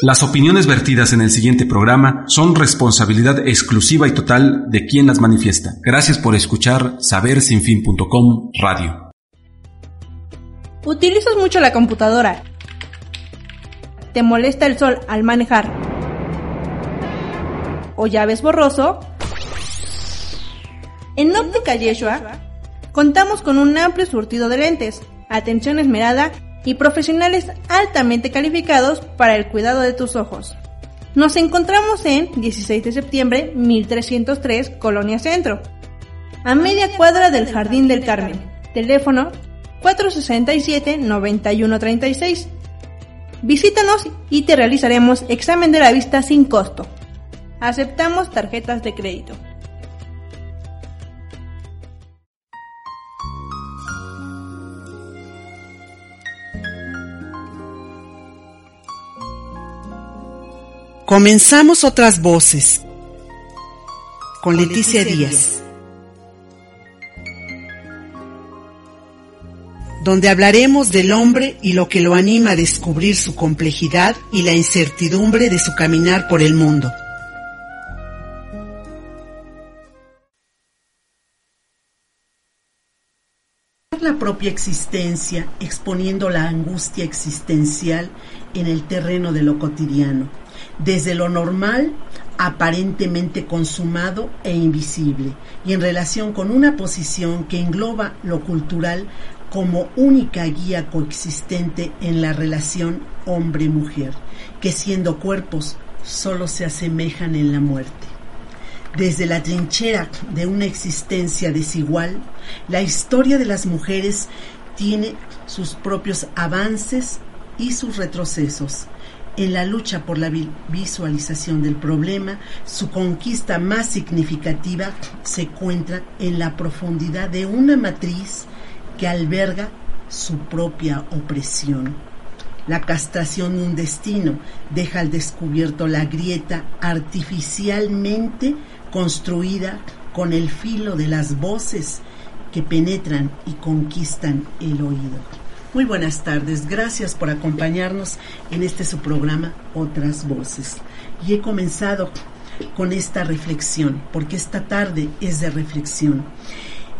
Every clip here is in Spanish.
Las opiniones vertidas en el siguiente programa son responsabilidad exclusiva y total de quien las manifiesta. Gracias por escuchar sabersinfin.com Radio. ¿Utilizas mucho la computadora? ¿Te molesta el sol al manejar? ¿O ya ves borroso? En Óptica Yeshua contamos con un amplio surtido de lentes, atención esmerada y profesionales altamente calificados para el cuidado de tus ojos. Nos encontramos en 16 de septiembre 1303 Colonia Centro, a media cuadra del Jardín del Carmen. Teléfono 467-9136. Visítanos y te realizaremos examen de la vista sin costo. Aceptamos tarjetas de crédito. Comenzamos otras voces. Con Leticia Díaz, donde hablaremos del hombre y lo que lo anima a descubrir su complejidad y la incertidumbre de su caminar por el mundo. la propia existencia exponiendo la angustia existencial en el terreno de lo cotidiano desde lo normal, aparentemente consumado e invisible, y en relación con una posición que engloba lo cultural como única guía coexistente en la relación hombre-mujer, que siendo cuerpos solo se asemejan en la muerte. Desde la trinchera de una existencia desigual, la historia de las mujeres tiene sus propios avances y sus retrocesos, en la lucha por la visualización del problema, su conquista más significativa se encuentra en la profundidad de una matriz que alberga su propia opresión. La castración de un destino deja al descubierto la grieta artificialmente construida con el filo de las voces que penetran y conquistan el oído. Muy buenas tardes, gracias por acompañarnos en este su programa Otras Voces. Y he comenzado con esta reflexión, porque esta tarde es de reflexión.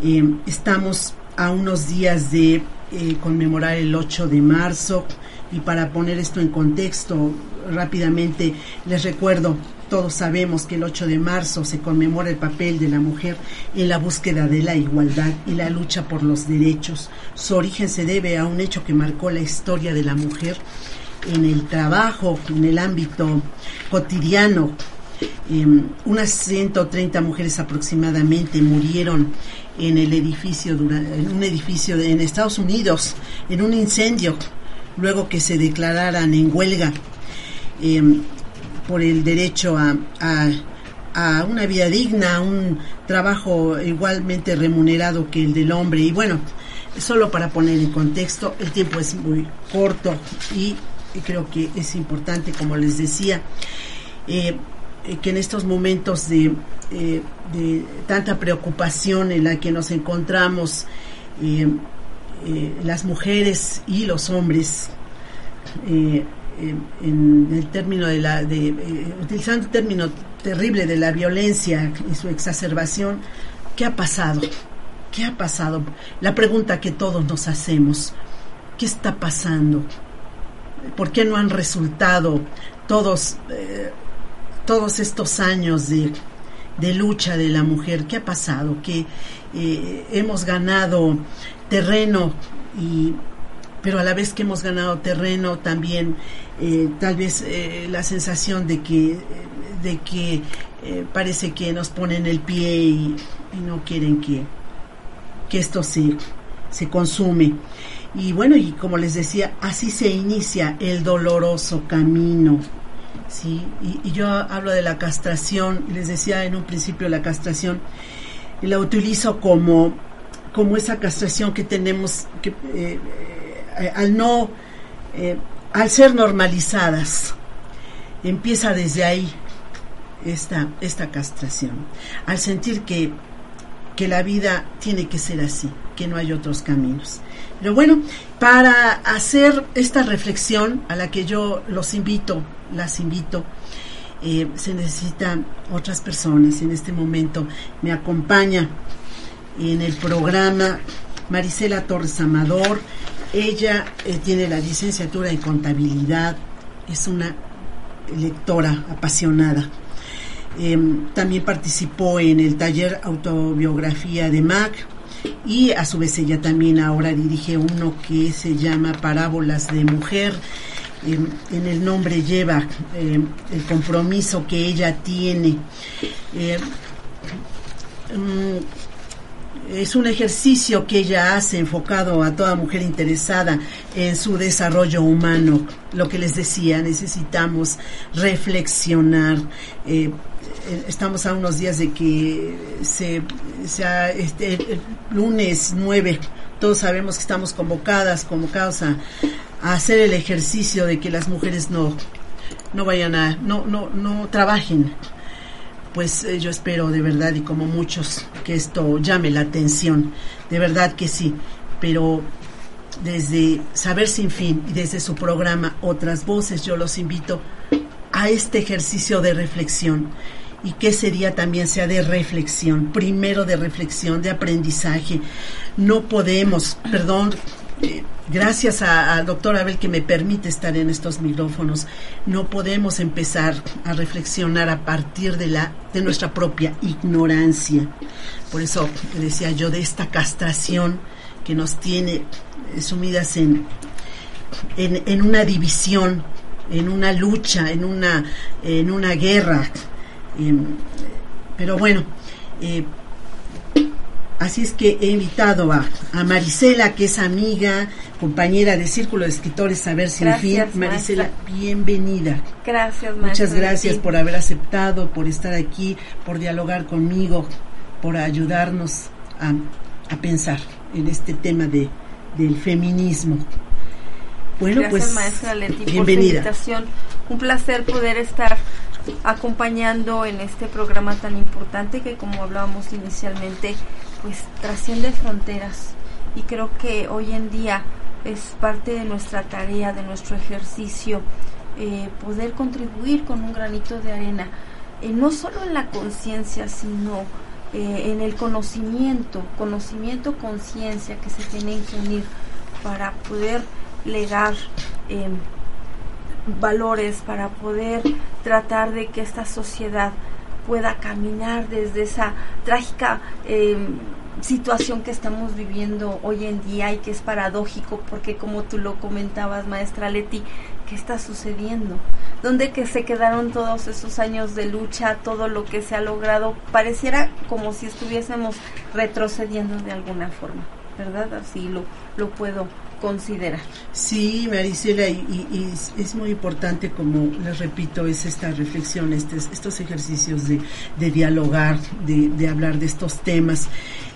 Eh, estamos a unos días de eh, conmemorar el 8 de marzo y para poner esto en contexto rápidamente les recuerdo todos sabemos que el 8 de marzo se conmemora el papel de la mujer en la búsqueda de la igualdad y la lucha por los derechos. Su origen se debe a un hecho que marcó la historia de la mujer en el trabajo, en el ámbito cotidiano. Em, unas 130 mujeres aproximadamente murieron en el edificio, en un edificio en Estados Unidos, en un incendio, luego que se declararan en huelga. Em, por el derecho a, a, una vida digna, un trabajo igualmente remunerado que el del hombre. Y bueno, solo para poner en contexto, el tiempo es muy corto y, creo que es importante, como les decía, eh, que en estos momentos de, eh, de, tanta preocupación en la que nos encontramos, eh, las mujeres y los hombres, en el término de la, de, eh, utilizando el término terrible de la violencia y su exacerbación, ¿qué ha pasado? ¿Qué ha pasado? La pregunta que todos nos hacemos, ¿qué está pasando? ¿Por qué no han resultado todos, eh, todos estos años de, de, lucha de la mujer? ¿Qué ha pasado? Que eh, hemos ganado terreno y pero a la vez que hemos ganado terreno también eh, tal vez eh, la sensación de que de que eh, parece que nos ponen el pie y, no quieren que, que esto se, se consume. Y bueno y como les decía así se inicia el doloroso camino Sí, y, yo hablo de la castración, les decía en un principio la castración, la utilizo como, como esa castración que tenemos que eh, al no, eh, al ser normalizadas, empieza desde ahí esta, esta castración, al sentir que, que la vida tiene que ser así, que no hay otros caminos. Pero bueno, para hacer esta reflexión a la que yo los invito, las invito, eh, se necesitan otras personas. En este momento me acompaña en el programa Marisela Torres Amador. Ella eh, tiene la licenciatura en contabilidad, es una lectora apasionada. Em, también participó en el taller autobiografía de Mac y a su vez ella también ahora dirige uno que se llama Parábolas de Mujer. Em, en el nombre lleva em, el compromiso que ella tiene. Es un ejercicio que ella hace enfocado a toda mujer interesada en su desarrollo humano. Lo que les decía, necesitamos reflexionar. Eh, eh, estamos a unos días de que se, sea este, el lunes 9, todos sabemos que estamos convocadas, convocados a, a hacer el ejercicio de que las mujeres no, no vayan a, no, no, no trabajen pues eh, yo espero de verdad y como muchos que esto llame la atención, de verdad que sí, pero desde Saber Sin Fin y desde su programa Otras Voces yo los invito a este ejercicio de reflexión. Y que ese día también sea de reflexión, primero de reflexión, de aprendizaje. No podemos, perdón, gracias al doctor Abel que me permite estar en estos micrófonos, no podemos empezar a reflexionar a partir de, la, de nuestra propia ignorancia. Por eso decía yo de esta castración que nos tiene sumidas en, en, una división, en una lucha, en una, en una guerra. pero bueno, eh, Así es que he invitado a, a, Marisela, que es amiga, compañera de Círculo de Escritores Saber Sin Fin. Marisela, bienvenida. Gracias, maestra. Muchas gracias por haber aceptado, por estar aquí, por dialogar conmigo, por ayudarnos a, a pensar en este tema de, del feminismo. Bueno, gracias, pues, maestra Leti, bienvenida. Por su invitación. Un placer poder estar acompañando en este programa tan importante que como hablábamos inicialmente pues trasciende fronteras. Y creo que hoy en día es parte de nuestra tarea, de nuestro ejercicio, eh, poder contribuir con un granito de arena, eh, no solo en la conciencia, sino eh, en el conocimiento, conocimiento, conciencia que se tienen que unir para poder legar em, valores, para poder tratar de que esta sociedad pueda caminar desde esa trágica em, situación que estamos viviendo hoy en día y que es paradójico porque como tú lo comentabas maestra Leti, ¿qué está sucediendo? ¿Dónde que se quedaron todos esos años de lucha, todo lo que se ha logrado? Pareciera como si estuviésemos retrocediendo de alguna forma, ¿verdad? Así lo, lo puedo considerar. Sí, Marisela, y, es muy importante, como les repito, es esta reflexión, estos, ejercicios de, dialogar, de, hablar de estos temas.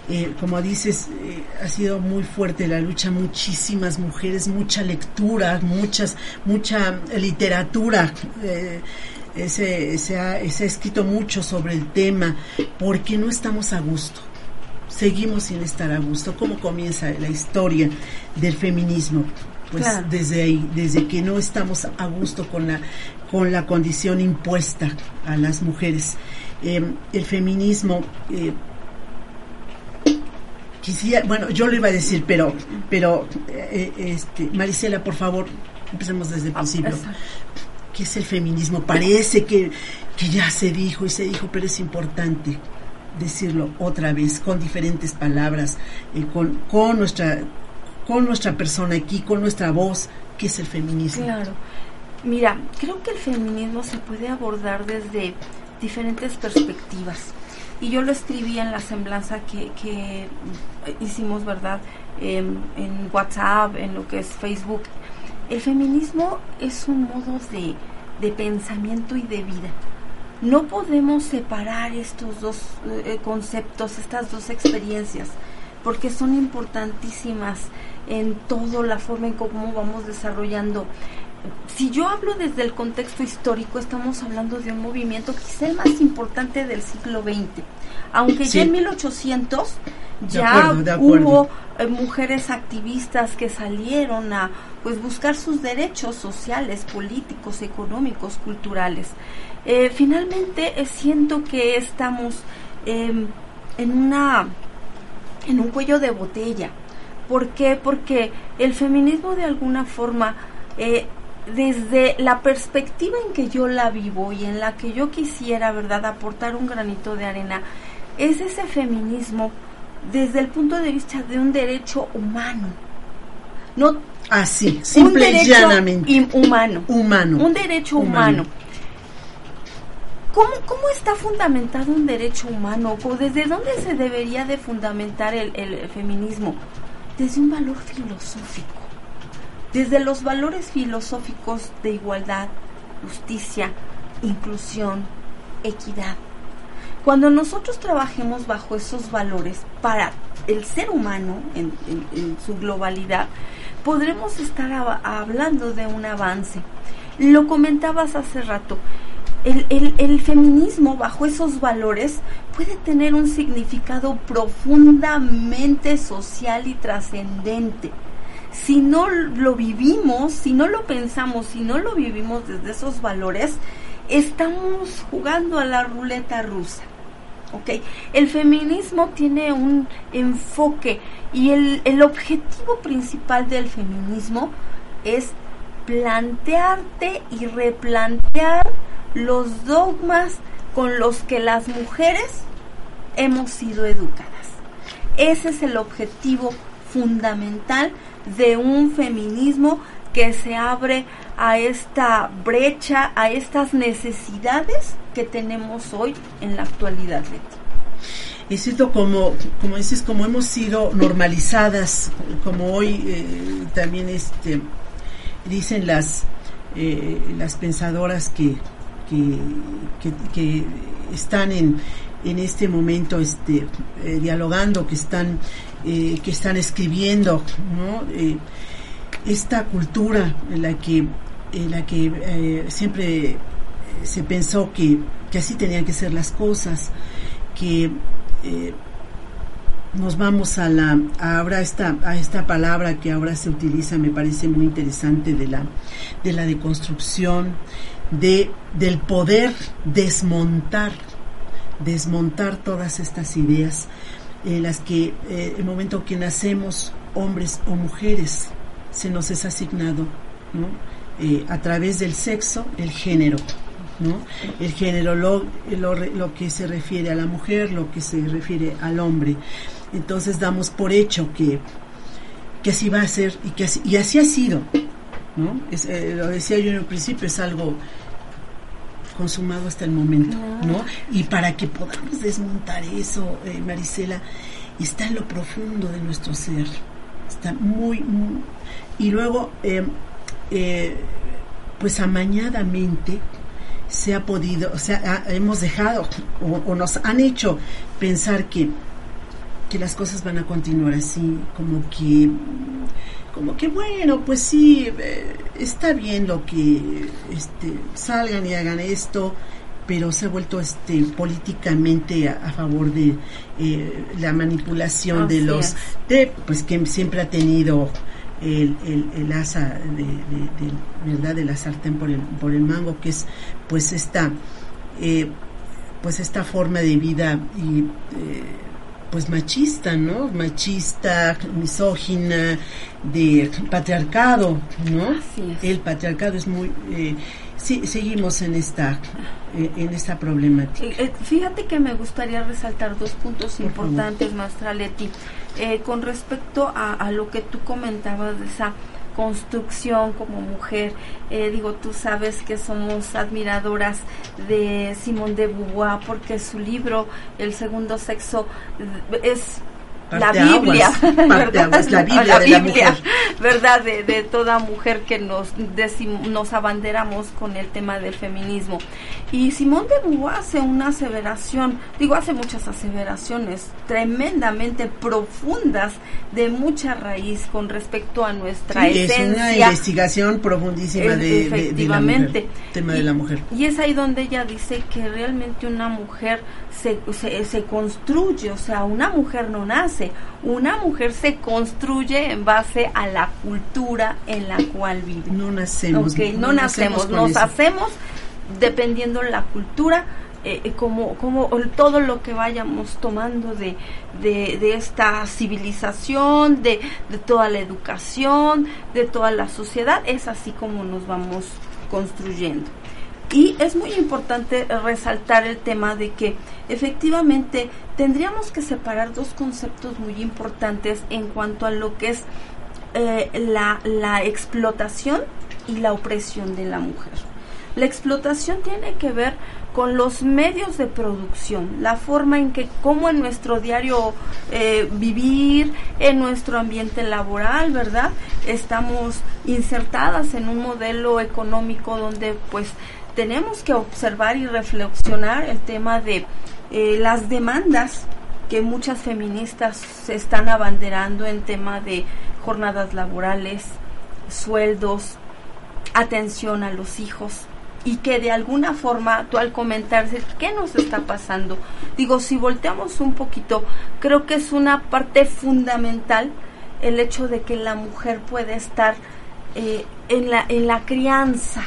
Eh, como dices, eh, ha sido muy fuerte la lucha, muchísimas mujeres, mucha lectura, muchas, mucha literatura. Eh, se, se, ha, se ha escrito mucho sobre el tema, porque no estamos a gusto seguimos sin estar a gusto. ¿Cómo comienza la historia del feminismo? Pues desde ahí, desde que no estamos a gusto con la, con la condición impuesta a las mujeres. Em, el feminismo, eh, quisiera, bueno, yo lo iba a decir, pero, pero, eh, este, Marisela, por favor, empecemos desde el principio. ¿Qué es el feminismo? Parece que, que ya se dijo y se dijo, pero es importante decirlo otra vez con diferentes palabras, eh, con, con, nuestra, con nuestra persona aquí, con nuestra voz, que es el feminismo. Claro. Mira, creo que el feminismo se puede abordar desde diferentes perspectivas. Y yo lo escribí en la semblanza que, que hicimos, ¿verdad? en WhatsApp, en lo que es Facebook. El feminismo es un modo de de pensamiento y de vida. No podemos separar estos dos eh, conceptos, estas dos experiencias, porque son importantísimas en toda la forma en cómo vamos desarrollando. Si yo hablo desde el contexto histórico, estamos hablando de un movimiento quizá el más importante del siglo XX. Aunque ya en 1800 ya hubo eh, mujeres activistas que salieron a pues buscar sus derechos sociales, políticos, económicos, culturales. Eh, finalmente eh, siento que estamos em, en una en un cuello de botella. ¿Por qué? Porque el feminismo de alguna forma desde la perspectiva en que yo la vivo y en la que yo quisiera, ¿verdad?, aportar un granito de arena, es ese feminismo desde el punto de vista de un derecho humano. No así, simple un derecho llanamente. humano. Humano. Un derecho humano. ¿Cómo, ¿Cómo, está fundamentado un derecho humano? ¿Desde dónde se debería de fundamentar el, el feminismo? Desde un valor filosófico. Desde los valores filosóficos de igualdad, justicia, inclusión, equidad. Cuando nosotros trabajemos bajo esos valores para el ser humano en, su globalidad, podremos estar hablando de un avance. Lo comentabas hace rato, el, feminismo bajo esos valores puede tener un significado profundamente social y trascendente. Si no lo vivimos, si no lo pensamos, si no lo vivimos desde esos valores, estamos jugando a la ruleta rusa. El feminismo tiene un enfoque y el, el objetivo principal del feminismo es plantearte y replantear los dogmas con los que las mujeres hemos sido educadas. Ese es el objetivo fundamental de un feminismo que se abre a esta brecha, a estas necesidades que tenemos hoy en la actualidad, Es cierto, como, como dices, como hemos sido normalizadas, como hoy eh, también este, dicen las, eh, las pensadoras que, que, están en, en este momento este, eh, dialogando, que están, que están escribiendo, ¿no? Esta cultura en la que, en la que siempre se pensó que, así tenían que ser las cosas, que eh, nos vamos a la ahora esta a esta palabra que ahora se utiliza me parece muy interesante de la de la deconstrucción de del poder desmontar desmontar todas estas ideas en las que eh, el momento que nacemos hombres o mujeres se nos es asignado ¿no? Eh, a través del sexo el género el género, lo, lo, que se refiere a la mujer, lo que se refiere al hombre. Entonces damos por hecho que, que así va a ser y que así, y así ha sido, ¿no? Eh, lo decía yo en el principio, es algo consumado hasta el momento, ¿no? Y para que podamos desmontar eso, eh, Marisela, está en lo profundo de nuestro ser, está muy, y luego, eh, pues amañadamente, se ha podido, o sea, hemos dejado o, nos han hecho pensar que, que las cosas van a continuar así, como que, como que bueno, pues sí, eh, está bien lo que este, salgan y hagan esto, pero se ha vuelto este políticamente a, favor de eh, la manipulación de los de pues que siempre ha tenido el, el, asa de, verdad de la sartén por el, por el mango que es pues esta eh, pues esta forma de vida y eh, pues machista no machista misógina de patriarcado no el patriarcado es muy eh, sí, seguimos en esta en esta problemática. Fíjate que me gustaría resaltar dos puntos importantes maestra Leti eh, con respecto a, lo que tú comentabas de esa construcción como mujer. Eh, digo, tú sabes que somos admiradoras de Simone de Beauvoir porque su libro El segundo sexo es la Biblia, la Biblia, de la mujer. ¿verdad? De, toda mujer que nos, nos abanderamos con el tema del feminismo. Y Simón de Beauvoir hace una aseveración, digo, hace muchas aseveraciones tremendamente profundas, de mucha raíz con respecto a nuestra esencia. Es una investigación profundísima de, efectivamente. tema de la mujer. Y es ahí donde ella dice que realmente una mujer se, se, se construye, o sea, una mujer no nace, una mujer se construye en base a la cultura en la cual vive. No nacemos. no, nacemos, nos hacemos dependiendo la cultura, eh, eh, como, como todo lo que vayamos tomando de, de, esta civilización, de, de, toda la educación, de toda la sociedad, es así como nos vamos construyendo. Y es muy importante resaltar el tema de que efectivamente tendríamos que separar dos conceptos muy importantes en cuanto a lo que es eh, la, la explotación y la opresión de la mujer. La explotación tiene que ver con los medios de producción, la forma en que, como en nuestro diario eh, vivir, en nuestro ambiente laboral, ¿verdad? Estamos insertadas en un modelo económico donde pues tenemos que observar y reflexionar el tema de eh, las demandas que muchas feministas se están abanderando en tema de jornadas laborales, sueldos, atención a los hijos y que de alguna forma tú al comentarse qué nos está pasando, digo, si volteamos un poquito, creo que es una parte fundamental el hecho de que la mujer puede estar eh, en, la, en la crianza,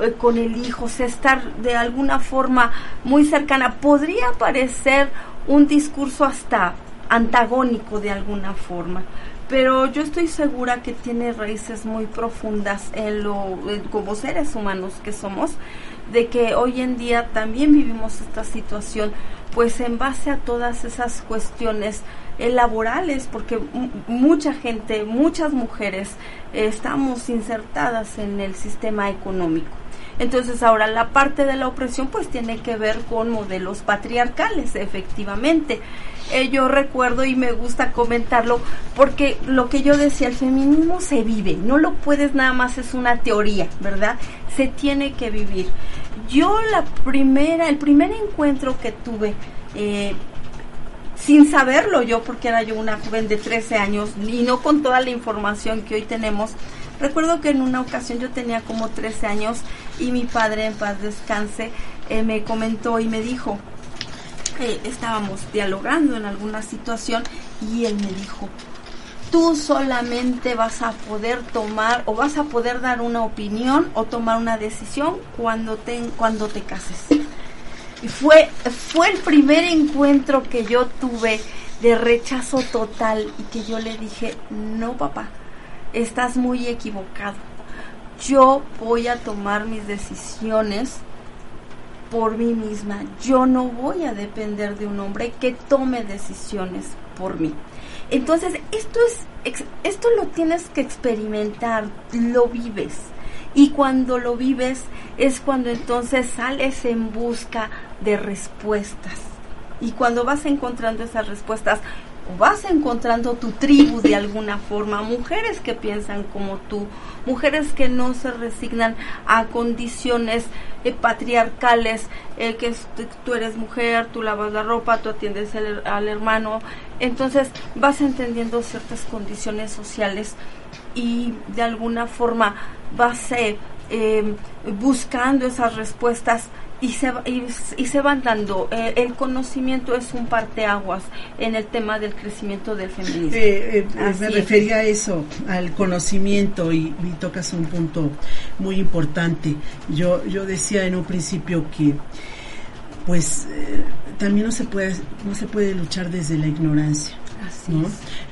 eh, con el hijo, o sea, estar de alguna forma muy cercana. Podría parecer un discurso hasta antagónico de alguna forma, pero yo estoy segura que tiene raíces muy profundas en lo como seres humanos que somos de que hoy en día también vivimos esta situación pues en base a todas esas cuestiones laborales porque mucha gente muchas mujeres estamos insertadas en el sistema económico entonces ahora la parte de la opresión pues tiene que ver con modelos patriarcales, efectivamente. Eh, yo recuerdo y me gusta comentarlo porque lo que yo decía, el feminismo se vive, no lo puedes nada más, es una teoría, ¿verdad? Se tiene que vivir. Yo la primera, el primer encuentro que tuve, eh, sin saberlo yo, porque era yo una joven de 13 años y no con toda la información que hoy tenemos, Recuerdo que en una ocasión yo tenía como 13 años y mi padre, en paz descanse, eh, me comentó y me dijo, eh, estábamos dialogando en alguna situación y él me dijo, tú solamente vas a poder tomar o vas a poder dar una opinión o tomar una decisión cuando te, cuando te cases. Y fue, fue el primer encuentro que yo tuve de rechazo total y que yo le dije, no papá, estás muy equivocado. Yo voy a tomar mis decisiones por mí misma. Yo no voy a depender de un hombre que tome decisiones por mí. Entonces, esto es esto lo tienes que experimentar, lo vives. Y cuando lo vives es cuando entonces sales en busca de respuestas. Y cuando vas encontrando esas respuestas, vas encontrando tu tribu de alguna forma, mujeres que piensan como tú, mujeres que no se resignan a condiciones eh, patriarcales, eh, que tú eres mujer, tú lavas la ropa, tú atiendes al hermano, entonces vas entendiendo ciertas condiciones sociales y de alguna forma vas eh, buscando esas respuestas y se, y, se van dando. Eh, el conocimiento es un parteaguas en el tema del crecimiento del feminismo. Eh, eh, me refería a eso, al conocimiento, y, tocas un punto muy importante. Yo, yo decía en un principio que pues también no se puede no se puede luchar desde la ignorancia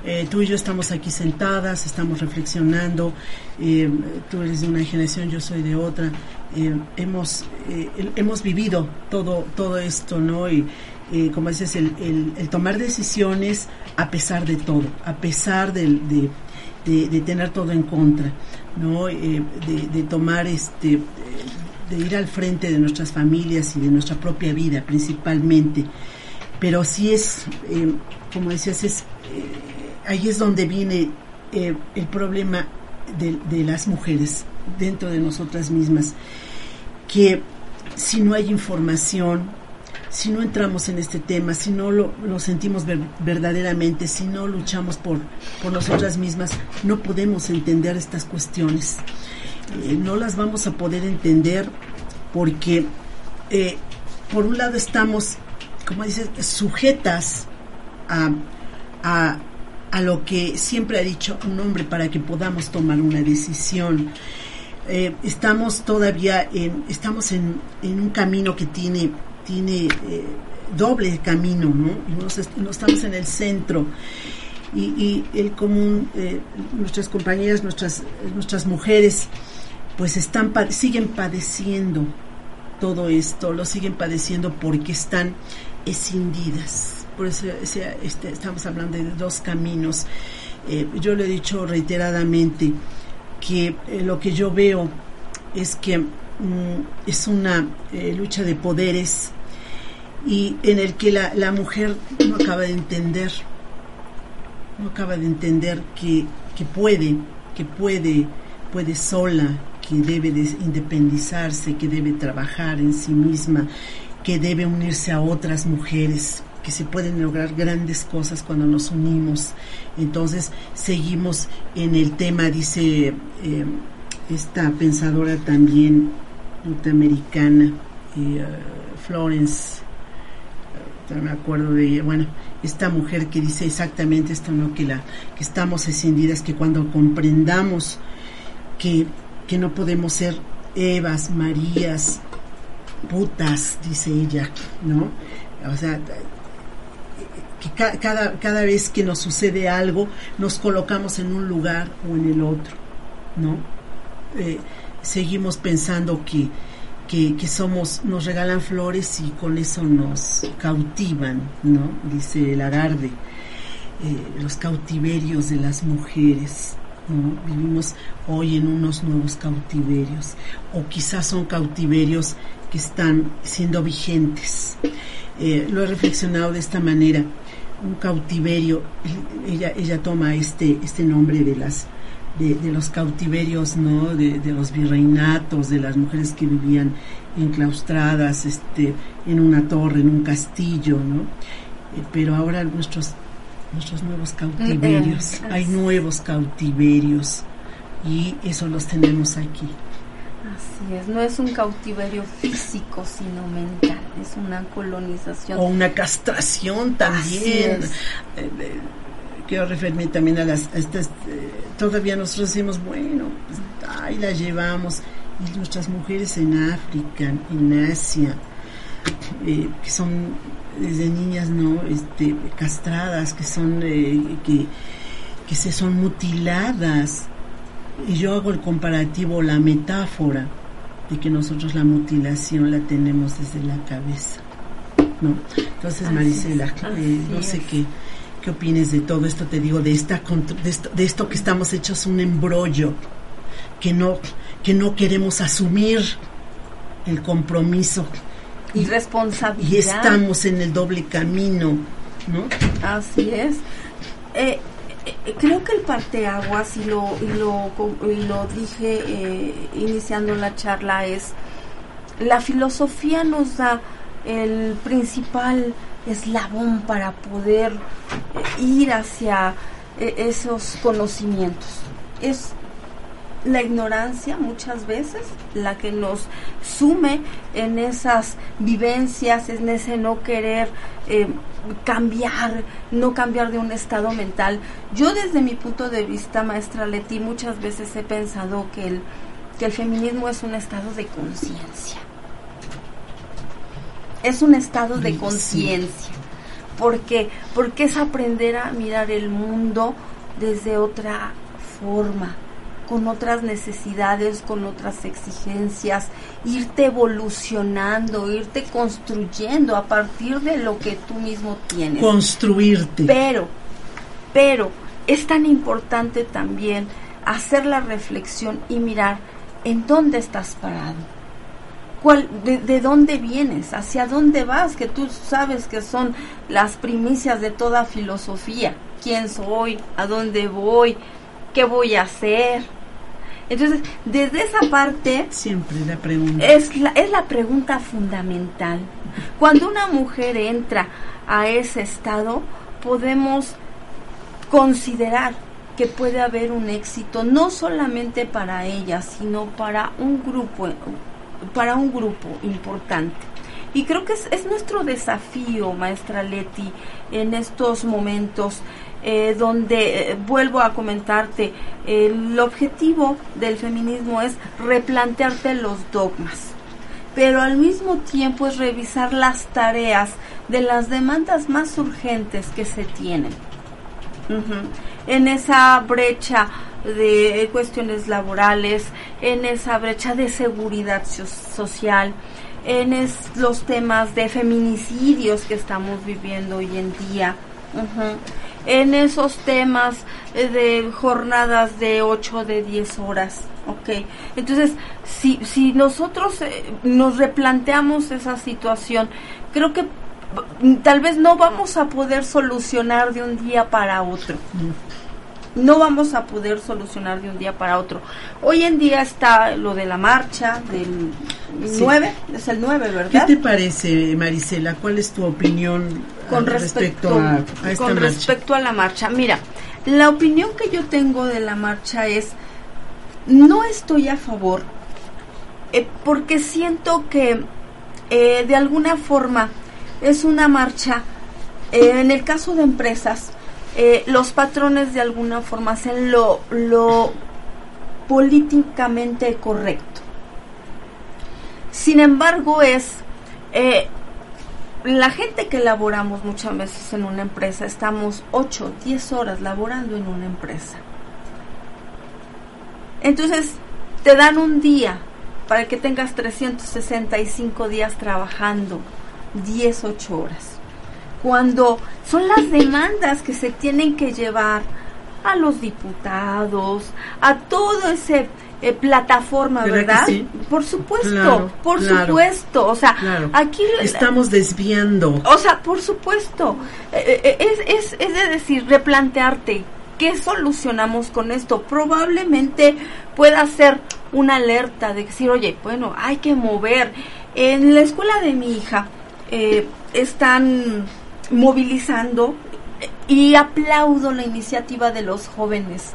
eh, tú y yo estamos aquí sentadas, estamos reflexionando, eh, tú eres de una generación, yo soy de otra, eh, hemos, hemos vivido todo, todo esto, ¿no? Y como dices, el, el, tomar decisiones a pesar de todo, a pesar de, de, tener todo en contra, ¿no? de, tomar este de ir al frente de nuestras familias y de nuestra propia vida principalmente pero sí es como decías, es, ahí es donde viene el problema de, de las mujeres dentro de nosotras mismas, que si no hay información, si no entramos en este tema, si no lo, sentimos verdaderamente, si no luchamos por, por nosotras mismas, no podemos entender estas cuestiones. Eh, no las vamos a poder entender porque, eh, por un lado, estamos, como dices, sujetas a, a, a, lo que siempre ha dicho un hombre para que podamos tomar una decisión. Eh, estamos todavía en, estamos en, un camino que tiene tiene eh, doble camino, ¿no? no, estamos en el centro. Y, el común, eh, nuestras compañeras, nuestras, nuestras mujeres, pues están siguen padeciendo todo esto, lo siguen padeciendo porque están escindidas. Por eso este, estamos hablando de dos caminos. Yo lo he dicho reiteradamente que lo que yo veo es que mm, es una lucha de poderes y en el que la, la mujer no acaba de entender, no acaba de entender que, que puede, que puede, puede sola, que debe de independizarse, que debe trabajar en sí misma, que debe unirse a otras mujeres, que se pueden lograr grandes cosas cuando nos unimos. Entonces seguimos en el tema, dice eh, esta pensadora también norteamericana, eh, Florence me acuerdo de ella, bueno, esta mujer que dice exactamente esto, ¿no? Que, la, que estamos escindidas, que cuando comprendamos que, que no podemos ser Evas, Marías, putas, dice ella, ¿no? O sea, cada, cada vez que nos sucede algo, nos colocamos en un lugar o en el otro, ¿no? Eh, seguimos pensando que que, somos, nos regalan flores y con eso nos cautivan, ¿no? Dice Lagarde, eh, los cautiverios de las mujeres, ¿no? Vivimos hoy en unos nuevos cautiverios, o quizás son cautiverios que están siendo vigentes. Eh, lo he reflexionado de esta manera. Un cautiverio, ella, ella toma este, este nombre de las de, los cautiverios, ¿no? De, los virreinatos, de las mujeres que vivían enclaustradas, este, en una torre, en un castillo, ¿no? Eh, pero ahora nuestros, nuestros nuevos cautiverios, hay nuevos cautiverios y eso los tenemos aquí. Así es, no es un cautiverio físico, sino mental, es una colonización. O una castración también. Eh, quiero referirme también a las estas eh, todavía nosotros decimos bueno pues, ahí las llevamos y nuestras mujeres en África en Asia eh, que son desde niñas no este castradas que son eh, que que se son mutiladas. Y yo hago el comparativo la metáfora de que nosotros la mutilación la tenemos desde la cabeza no entonces Marisela no sé qué ¿Qué opines de todo esto? Te digo, de, esta, de, esto, que estamos hechos un embrollo, que no, que no queremos asumir el compromiso. Y, responsabilidad. Y estamos en el doble camino, ¿no? Así es. Eh, eh, creo que el parteaguas, y lo, y lo, y lo dije eh, iniciando la charla, es la filosofía nos da el principal eslabón para poder eh, ir hacia eh, esos conocimientos. Es la ignorancia muchas veces la que nos sume en esas vivencias, en ese no querer eh, cambiar, no cambiar de un estado mental. Yo desde mi punto de vista, maestra Leti, muchas veces he pensado que el, que el feminismo es un estado de conciencia es un estado de conciencia. porque Porque es aprender a mirar el mundo desde otra forma, con otras necesidades, con otras exigencias, irte evolucionando, irte construyendo a partir de lo que tú mismo tienes. Construirte. Pero, pero es tan importante también hacer la reflexión y mirar en dónde estás parado cuál, de, de, dónde vienes, hacia dónde vas, que tú sabes que son las primicias de toda filosofía. ¿Quién soy? ¿A dónde voy? ¿Qué voy a hacer? Entonces, desde esa parte... Siempre la pregunta. Es la, es la pregunta fundamental. Cuando una mujer entra a ese estado, podemos considerar que puede haber un éxito no solamente para ella, sino para un grupo, para un grupo importante. Y creo que es, es nuestro desafío, maestra Leti, en estos momentos eh, donde, eh, vuelvo a comentarte, el objetivo del feminismo es replantearte los dogmas, pero al mismo tiempo es revisar las tareas de las demandas más urgentes que se tienen. En esa brecha de cuestiones laborales, en esa brecha de seguridad social, en los temas de feminicidios que estamos viviendo hoy en día en esos temas de jornadas de 8 de 10 horas. Ok, entonces si, si nosotros eh, nos replanteamos esa situación, creo que mm, tal vez no vamos a poder solucionar de un día para otro. No vamos a poder solucionar de un día para otro. Hoy en día está lo de la marcha del 9, es el 9, ¿verdad? ¿Qué te parece, Marisela? ¿Cuál es tu opinión con respecto, a, con respecto a la marcha. Mira, la opinión que yo tengo de la marcha es no estoy a favor eh, porque siento que eh, de alguna forma es una marcha eh, en el caso de empresas los patrones de alguna forma hacen lo, lo políticamente correcto sin embargo es la gente que laboramos muchas veces en una empresa, estamos 8, 10 horas laborando en una empresa. Entonces, te dan un día para que tengas 365 días trabajando, 10, 8 horas. Cuando son las demandas que se tienen que llevar a los diputados, a todo ese eh, plataforma, ¿verdad? Por supuesto, por supuesto. O sea, aquí estamos desviando. O sea, por supuesto. Eh, eh, es, es, es de decir, replantearte. ¿Qué solucionamos con esto? Probablemente pueda ser una alerta de decir, oye, bueno, hay que mover. En la escuela de mi hija están movilizando y aplaudo la iniciativa de los jóvenes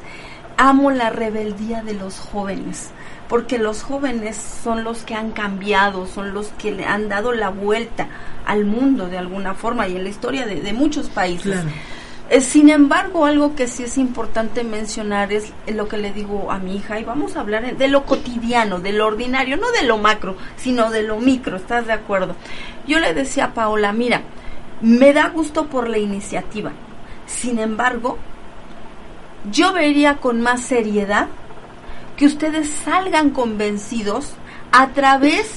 amo la rebeldía de los jóvenes, porque los jóvenes son los que han cambiado, son los que le han dado la vuelta al mundo de alguna forma y en la historia de, muchos países. Eh, sin embargo, algo que sí es importante mencionar es lo que le digo a mi hija, y vamos a hablar de lo cotidiano, de lo ordinario, no de lo macro, sino de lo micro, ¿estás de acuerdo? Yo le decía a Paola, mira, me da gusto por la iniciativa, sin embargo, yo vería con más seriedad que ustedes salgan convencidos a través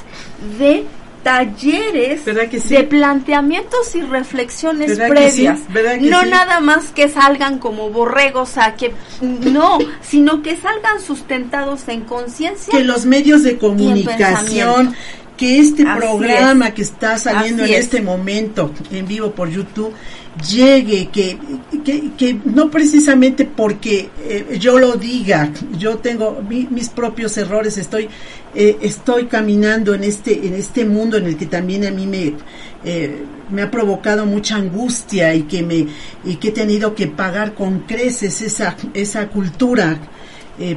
de talleres de planteamientos y reflexiones previas. no nada más que salgan como borregos a que no, sino que salgan sustentados en conciencia. Que los medios de comunicación, que este programa que está saliendo en este momento en vivo por YouTube llegue, que, que, no precisamente porque eh, yo lo diga, yo tengo mis propios errores, estoy, eh, estoy caminando en este, en este mundo en el que también a mí me, eh, me ha provocado mucha angustia y que me, y que he tenido que pagar con creces esa, esa cultura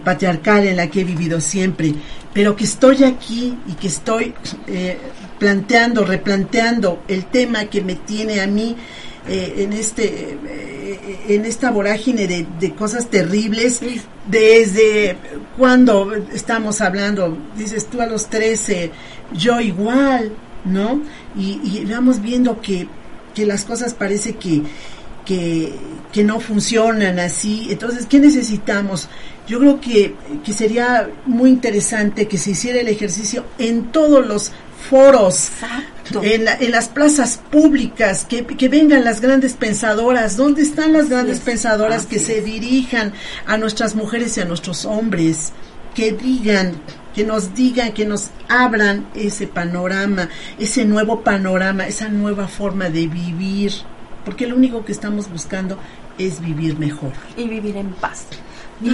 patriarcal en la que he vivido siempre, pero que estoy aquí y que estoy planteando, replanteando el tema que me tiene a mí eh, en este eh, en esta vorágine de, cosas terribles desde cuando estamos hablando dices tú a los 13 yo igual no y, vamos viendo que, que las cosas parece que, que, que no funcionan así. Entonces qué necesitamos yo creo que, que sería muy interesante que se hiciera el ejercicio en todos los foros, en, en, las plazas públicas, que, que, vengan las grandes pensadoras. ¿Dónde están las grandes pensadoras que se dirijan a nuestras mujeres y a nuestros hombres? Que digan que nos digan, que nos abran ese panorama, ese nuevo panorama, esa nueva forma de vivir, porque lo único que estamos buscando es vivir mejor. Y vivir en paz. Y,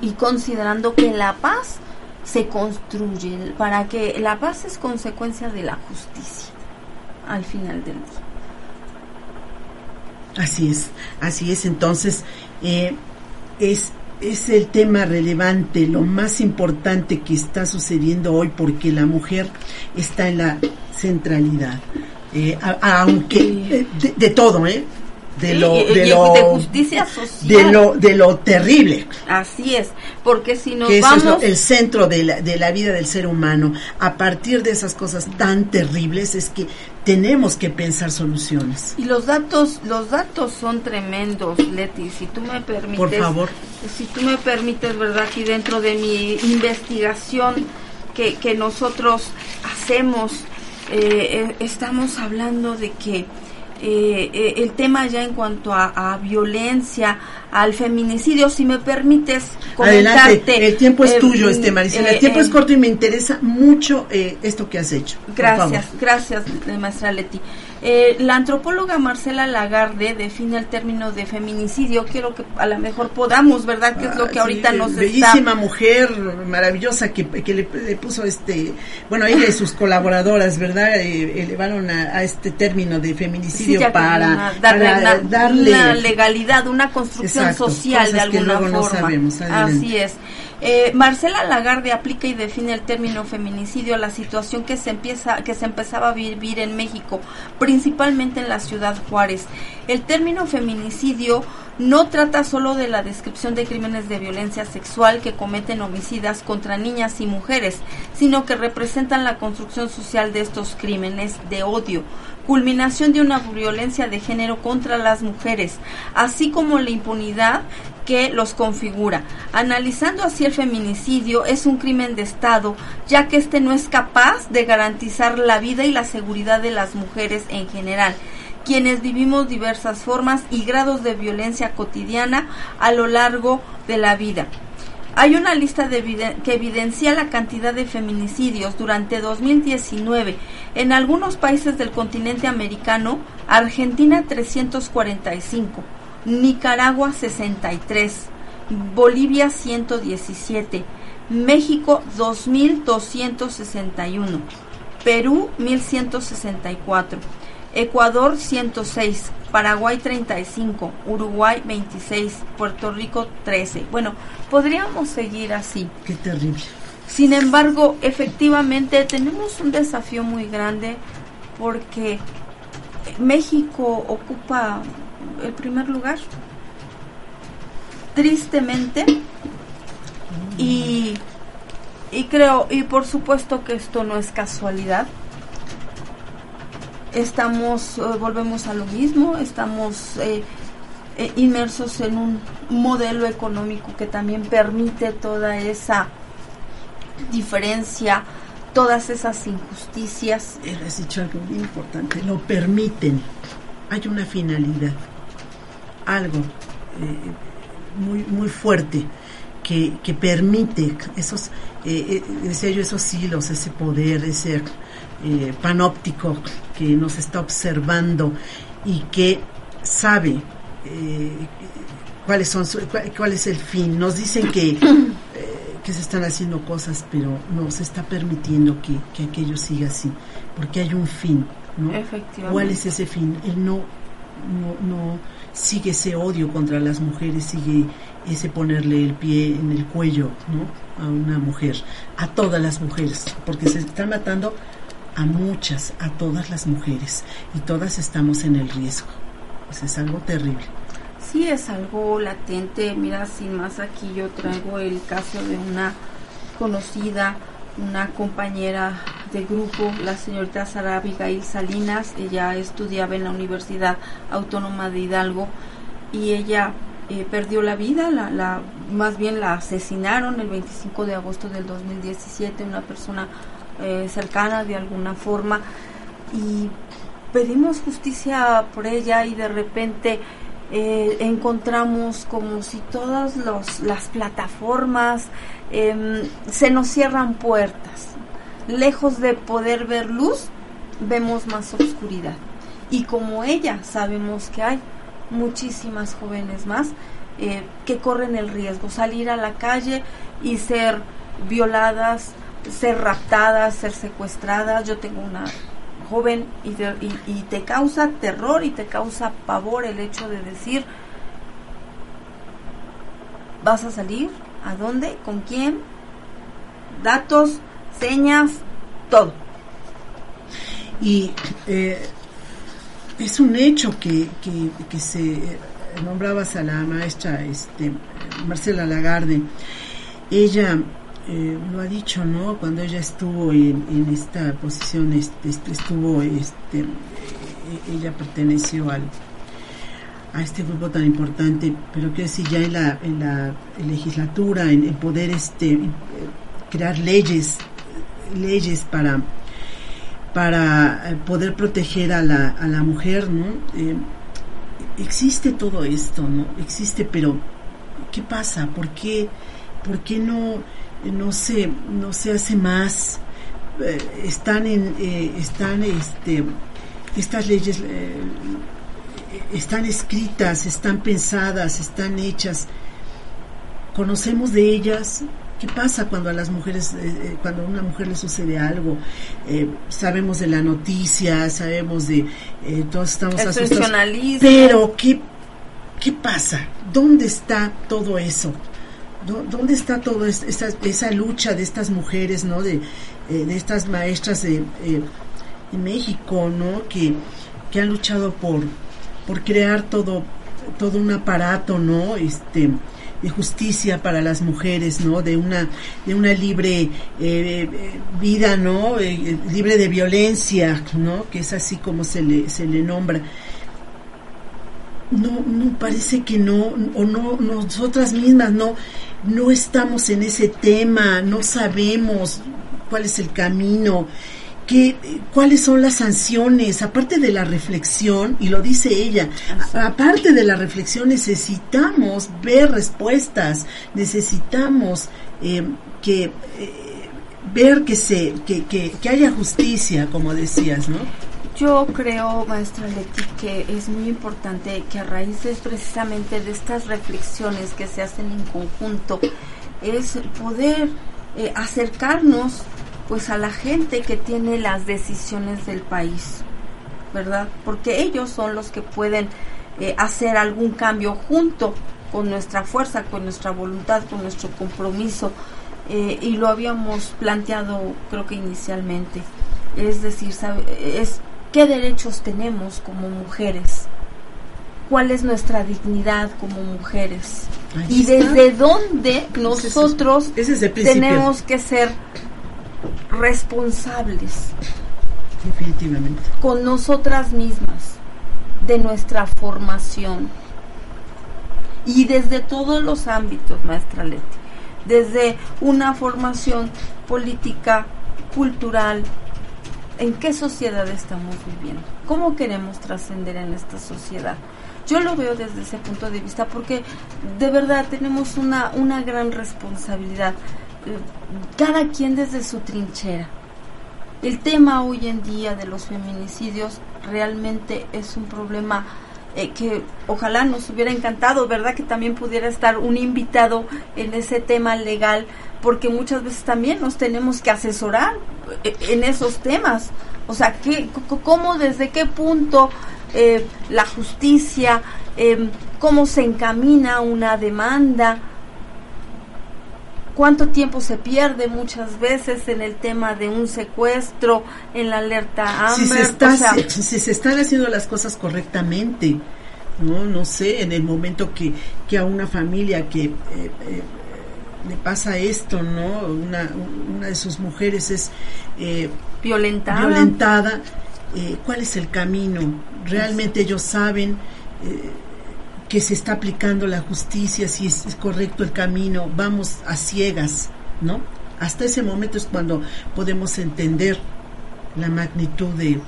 y, considerando que la paz se construye, para que la paz es consecuencia de la justicia al final del día. Así es, así es. Entonces, eh, es, es el tema relevante, lo más importante que está sucediendo hoy porque la mujer está en la centralidad. Eh, aunque eh, de, todo, ¿eh? de lo de, lo, de justicia social. de lo de lo terrible. Así es porque si nos que vamos es el centro de la, de la vida del ser humano a partir de esas cosas tan terribles es que tenemos que pensar soluciones. Y los datos los datos son tremendos Leti si tú me permites. Por favor. Si tú me permites verdad aquí dentro de mi investigación que, que nosotros hacemos eh, eh estamos hablando de que eh, eh, el tema ya en cuanto a, violencia, al feminicidio, si me permites comentarte. el tiempo es eh, tuyo, este Maricela, el tiempo es corto y me interesa mucho esto que has hecho. Gracias, gracias, maestra Leti. Eh, la antropóloga Marcela Lagarde define el término de feminicidio. Quiero que a lo mejor podamos, ¿verdad? Que es lo que ah, ahorita nos bellísima mujer, maravillosa, que, le, puso este, bueno, ella y sus colaboradoras, ¿verdad? Eh, elevaron a, este término de feminicidio para, darle, una, legalidad, una construcción social de alguna forma. Así es. Eh, Marcela Lagarde aplica y define el término feminicidio a la situación que se empieza, que se empezaba a vivir en México, principalmente en la ciudad Juárez. El término feminicidio no trata solo de la descripción de crímenes de violencia sexual que cometen homicidas contra niñas y mujeres, sino que representan la construcción social de estos crímenes de odio, culminación de una violencia de género contra las mujeres, así como la impunidad que los configura. Analizando así el feminicidio es un crimen de Estado, ya que éste no es capaz de garantizar la vida y la seguridad de las mujeres en general quienes vivimos diversas formas y grados de violencia cotidiana a lo largo de la vida. Hay una lista que evidencia la cantidad de feminicidios durante 2019 en algunos países del continente americano, Argentina 345, Nicaragua 63, Bolivia 117, México 2261, Perú 1164, Ecuador 106, Paraguay 35, Uruguay 26, Puerto Rico 13. Bueno, podríamos seguir así. Qué terrible. Sin embargo, efectivamente tenemos un desafío muy grande porque México ocupa el primer lugar. Tristemente. Y, y creo, y por supuesto que esto no es casualidad. Estamos, eh, volvemos a lo mismo, estamos eh, eh, inmersos en un modelo económico que también permite toda esa diferencia, todas esas injusticias. Has dicho algo muy importante, lo permiten. Hay una finalidad algo muy, muy fuerte que, que permite esos, eh, eh esos hilos, ese poder, ese eh, panóptico que nos está observando y que sabe cuáles son cuál, es el fin. Nos dicen que, que se están haciendo cosas, pero no se está permitiendo que, que aquello siga así, porque hay un fin. ¿no? ¿Cuál es ese fin? El no, no, no sigue ese odio contra las mujeres, sigue ese ponerle el pie en el cuello ¿no? a una mujer, a todas las mujeres, porque se están matando a muchas, a todas las mujeres, y todas estamos en el riesgo. Pues es algo terrible. Sí, es algo latente. Mira, sin más aquí yo traigo el caso de una conocida una compañera de grupo, la señorita Sara Abigail Salinas, ella estudiaba en la Universidad Autónoma de Hidalgo y ella eh, perdió la vida, la, la, más bien la asesinaron el 25 de agosto del 2017, una persona eh, cercana de alguna forma y pedimos justicia por ella y de repente eh, encontramos como si todas las plataformas em, se nos cierran puertas. Lejos de poder ver luz, vemos más oscuridad. Y como ella, sabemos que hay muchísimas jóvenes más eh, que corren el riesgo, salir a la calle y ser violadas, ser raptadas, ser secuestradas. Yo tengo una joven y, te causa terror y te causa pavor el hecho de decir, ¿vas a salir? ¿A dónde? ¿Con quién? Datos, señas, todo. Y eh, es un hecho que, que, se eh, nombrabas a la maestra este, Marcela Lagarde. Ella eh, lo ha dicho, ¿no? Cuando ella estuvo en, esta posición, este, estuvo, este, eh, ella perteneció al a este grupo tan importante, pero que decir ya en la, en la legislatura, en, poder este crear leyes, leyes para para eh, poder proteger a la, a la mujer, ¿no? Existe todo esto, ¿no? Existe, pero ¿qué pasa? ¿Por qué, por qué no, no, se, no se hace más? Eh, están en, están, este, estas leyes están escritas, están pensadas, están hechas. Conocemos de ellas, ¿Qué pasa cuando a las mujeres, eh, eh, cuando a una mujer le sucede algo? Eh, sabemos de la noticia, sabemos de, todos estamos asustados. Pero ¿qué, ¿qué pasa? ¿Dónde está todo eso? ¿Dónde está toda esa, esa lucha de estas mujeres, no? De, de estas maestras de, México, ¿no? Que, que han luchado por, por crear todo, todo un aparato, ¿no? Este, de justicia para las mujeres, ¿no? De una, de una libre eh, vida, ¿no? Eh, libre de violencia, ¿no? Que es así como se le, se le nombra. No, no parece que no, o no, nosotras mismas no, no estamos en ese tema, no sabemos cuál es el camino, cuáles son las sanciones, aparte de la reflexión, y lo dice ella, aparte de la reflexión necesitamos ver respuestas, necesitamos eh, que eh, ver que se que, que, que, haya justicia, como decías, ¿no? Yo creo, maestra Leti, que es muy importante que a raíz de, precisamente de estas reflexiones que se hacen en conjunto, es poder eh, acercarnos pues a la gente que tiene las decisiones del país, ¿verdad? Porque ellos son los que pueden eh, hacer algún cambio junto con nuestra fuerza, con nuestra voluntad, con nuestro compromiso. Eh, y lo habíamos planteado creo que inicialmente. Es decir, es qué derechos tenemos como mujeres, cuál es nuestra dignidad como mujeres y desde dónde nosotros tenemos que ser responsables definitivamente. con nosotras mismas de nuestra formación y desde todos los ámbitos, maestra Leti, desde una formación política, cultural, en qué sociedad estamos viviendo, cómo queremos trascender en esta sociedad. Yo lo veo desde ese punto de vista porque de verdad tenemos una, una gran responsabilidad cada quien desde su trinchera. El tema hoy en día de los feminicidios realmente es un problema eh, que ojalá nos hubiera encantado, ¿verdad? Que también pudiera estar un invitado en ese tema legal, porque muchas veces también nos tenemos que asesorar eh, en esos temas. O sea, ¿qué, ¿cómo, desde qué punto eh, la justicia, cómo se encamina una demanda? cuánto tiempo se pierde muchas veces en el tema de un secuestro, en la alerta Amber. Si se, está, si, se están haciendo las cosas correctamente, no, no sé, en el momento que, que a una familia que eh, eh, le pasa esto, ¿no? Una, una de sus mujeres es eh, violentada. violentada ¿Cuál es el camino? ¿Realmente ellos saben? que se está aplicando la justicia, si es, correcto el camino, vamos a ciegas, ¿no? Hasta ese momento es cuando podemos entender la magnitud de,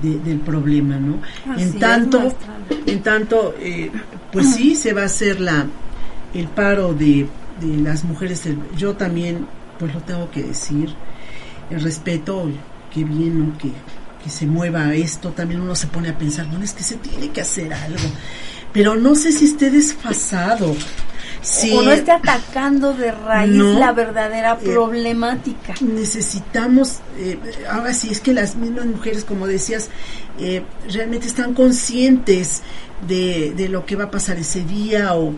del problema, ¿no? en tanto, en tanto, eh, pues sí se va a hacer la el paro de, de las mujeres. Yo también, pues lo tengo que decir, el respeto, qué bien que, que se mueva esto. También uno se pone a pensar, bueno, es que se tiene que hacer algo. Pero no sé si esté desfasado o no esté atacando de raíz la verdadera eh, problemática. necesitamos, eh, ahora sí, es que las mismas mujeres, como decías, eh, realmente están conscientes de, de lo que va a pasar ese día o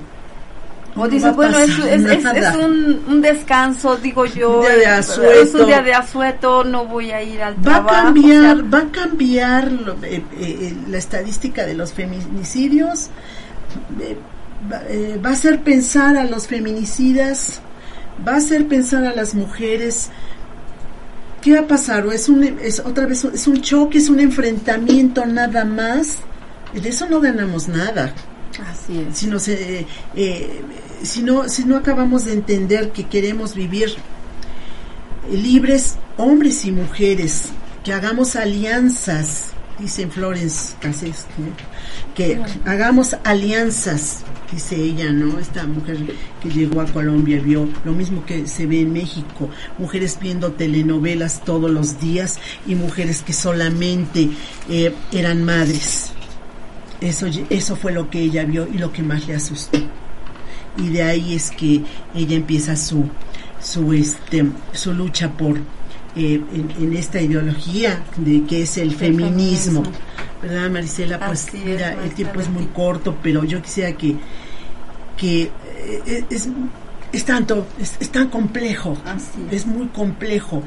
o dice, bueno, es, es, un, descanso, digo yo. Día de asueto. Es un día de asueto, no voy a ir al va A cambiar, va a cambiar la estadística de los feminicidios. Eh, va a hacer pensar a los feminicidas, va a hacer pensar a las mujeres. ¿Qué va a pasar? ¿O es, un, es otra vez es un choque, es un enfrentamiento nada más? De eso no ganamos nada. Así es. Si no, eh, si, no, si no acabamos de entender que queremos vivir libres, hombres y mujeres, que hagamos alianzas, dice Florence Cassés, que hagamos alianzas dice ella, ¿no? Esta mujer que llegó a Colombia vio lo mismo que se ve en México, mujeres viendo telenovelas todos los días y mujeres que solamente eh, eran madres. Eso, eso fue lo que ella vio y lo que más le asustó. Y de ahí es que ella empieza su, su, este, su lucha por eh, en, esta ideología de que es el, feminismo. ¿Verdad, Marisela? Pues mira, el tiempo es muy corto, pero yo quisiera que que eh, es, es, tanto, es, tan complejo, es muy complejo.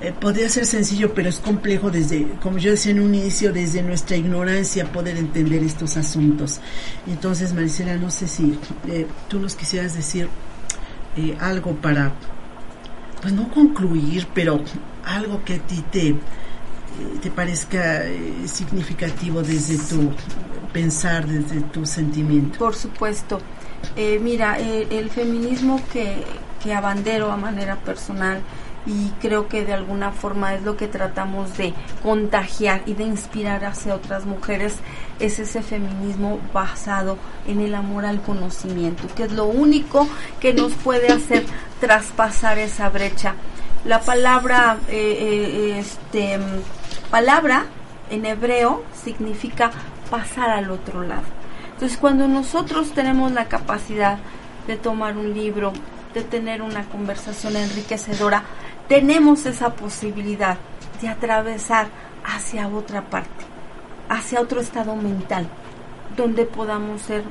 Eh, podría ser sencillo, pero es complejo desde, como yo decía en un inicio, desde nuestra ignorancia poder entender estos asuntos. Entonces, Maricela, no sé si eh, tú nos quisieras decir algo para, pues no concluir, pero algo que a ti te, te parezca significativo desde tu pensar, desde tu sentimiento. Por supuesto. Eh, mira, eh, el feminismo que, que abandero a manera personal y creo que de alguna forma es lo que tratamos de contagiar y de inspirar hacia otras mujeres es ese feminismo basado en el amor al conocimiento, que es lo único que nos puede hacer traspasar esa brecha. La palabra, eh, este, palabra en hebreo significa pasar al otro lado. Entonces, cuando nosotros tenemos la capacidad de tomar un libro, de tener una conversación enriquecedora, tenemos esa posibilidad de atravesar hacia otra parte, hacia otro estado mental, donde podamos ser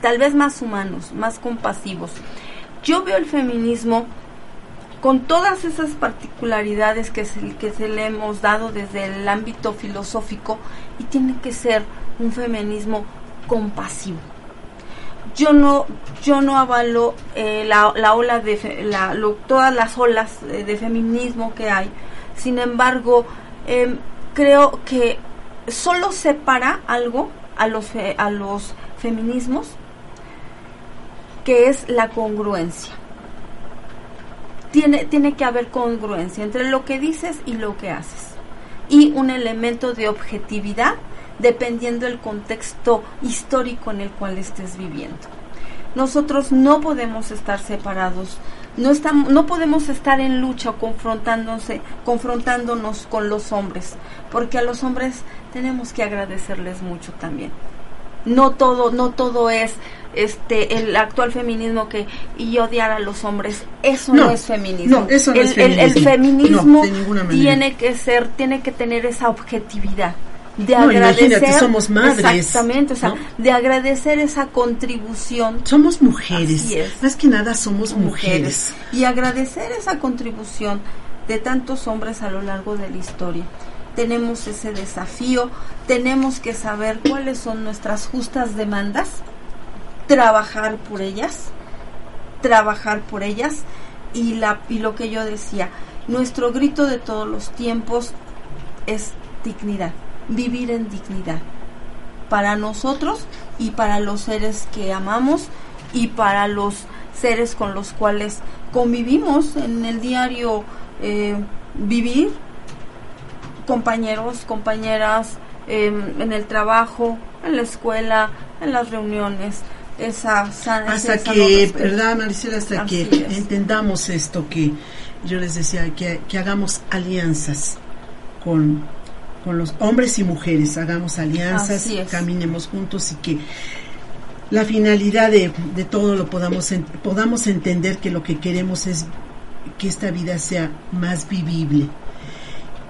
tal vez más humanos, más compasivos. Yo veo el feminismo con todas esas particularidades que que se le hemos dado desde el ámbito filosófico y tiene que ser un feminismo compasivo. Yo no, yo no avalo eh, la, la, ola de la, todas las olas de, feminismo que hay. Sin embargo, em, creo que solo separa algo a los, a los feminismos, que es la congruencia. Tiene, tiene que haber congruencia entre lo que dices y lo que haces. Y un elemento de objetividad dependiendo del contexto histórico en el cual estés viviendo. Nosotros no podemos estar separados, no, estamos, no podemos estar en lucha o confrontándose, confrontándonos con los hombres, porque a los hombres tenemos que agradecerles mucho también. No todo, no todo es este el actual feminismo que y odiar a los hombres eso no, es feminismo no, eso no el, es feminismo. el, feminismo tiene que ser tiene que tener esa objetividad de agradecer somos madres exactamente o sea de agradecer esa contribución. Somos mujeres más que nada somos mujeres. y agradecer esa contribución de tantos hombres a lo largo de la historia. Tenemos ese desafío tenemos que saber cuáles son nuestras justas demandas trabajar por ellas trabajar por ellas. Y la y lo que yo decía nuestro grito de todos los tiempos es dignidad vivir en dignidad para nosotros y para los seres que amamos y para los seres con los cuales convivimos en el diario eh, vivir compañeros, compañeras, em, en el trabajo, en la escuela, en las reuniones. Esa sana, hasta que, ¿verdad, Maricela? Hasta que entendamos esto, que yo les decía, que, que hagamos alianzas con, con los hombres y mujeres, hagamos alianzas, caminemos juntos y que la finalidad de, de todo lo podamos, podamos entender que lo que queremos es que esta vida sea más vivible,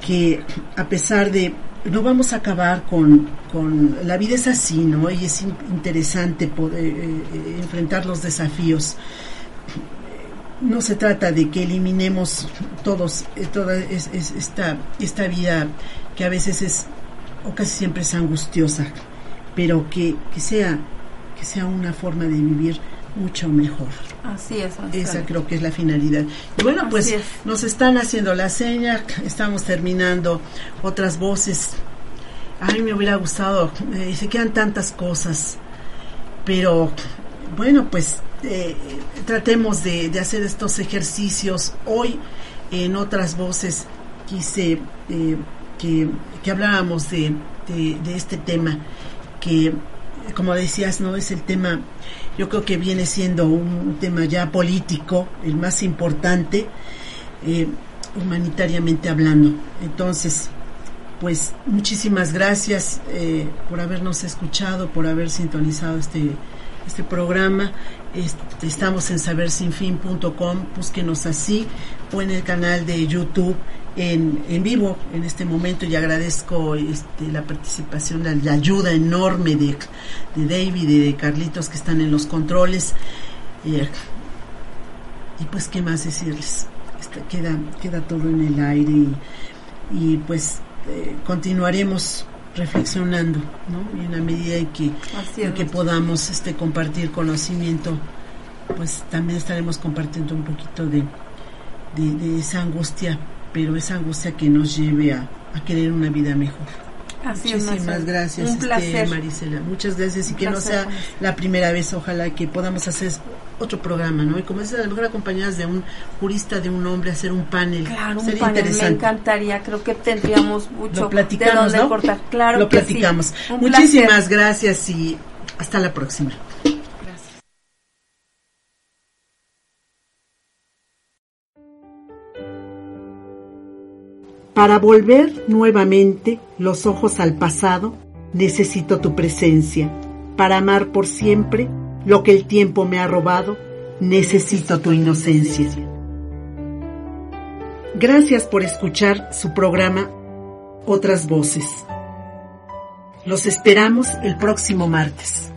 que a pesar de no vamos a acabar con, con la vida es así, ¿no? Y es interesante poder eh, eh, enfrentar los desafíos. No se trata de que eliminemos todos eh, toda esta, esta vida que a veces es o casi siempre es angustiosa, pero que, que sea que sea una forma de vivir mucho mejor. Así es. Esa creo que es la finalidad. Y bueno, pues nos están haciendo la seña, estamos terminando otras voces. Ay, me hubiera gustado, eh, se quedan tantas cosas, pero bueno, pues eh, tratemos de, hacer estos ejercicios. Hoy en otras voces quise eh, que, que, habláramos de, de, de este tema que como decías, no es el tema yo creo que viene siendo un tema ya político, el más importante, eh, humanitariamente hablando. Entonces, pues muchísimas gracias eh, por habernos escuchado, por haber sintonizado este, este programa. estamos en sabersinfin.com, búsquenos así, o en el canal de YouTube en, en vivo en este momento y agradezco este, la participación, la, ayuda enorme de, de, David y de Carlitos que están en los controles. Y pues, ¿qué más decirles? queda, queda todo en el aire y, pues eh, continuaremos reflexionando, ¿no? Y en la medida en que, en que podamos este, compartir conocimiento, pues también estaremos compartiendo un poquito de, de esa angustia pero esa angustia que nos lleve a, querer una vida mejor. Así Muchísimas gracias, Un placer. Marisela. Muchas gracias y que no sea la primera vez, ojalá que podamos hacer otro programa, ¿no? Y como dices, a lo mejor acompañadas de un jurista, de un hombre, hacer un panel. Claro, un panel, me encantaría, creo que tendríamos mucho Lo platicamos, de cortar. Claro Lo platicamos. Muchísimas gracias y hasta la próxima. Para volver nuevamente los ojos al pasado, necesito tu presencia. Para amar por siempre lo que el tiempo me ha robado, necesito tu inocencia. Gracias por escuchar su programa Otras Voces. Los esperamos el próximo martes.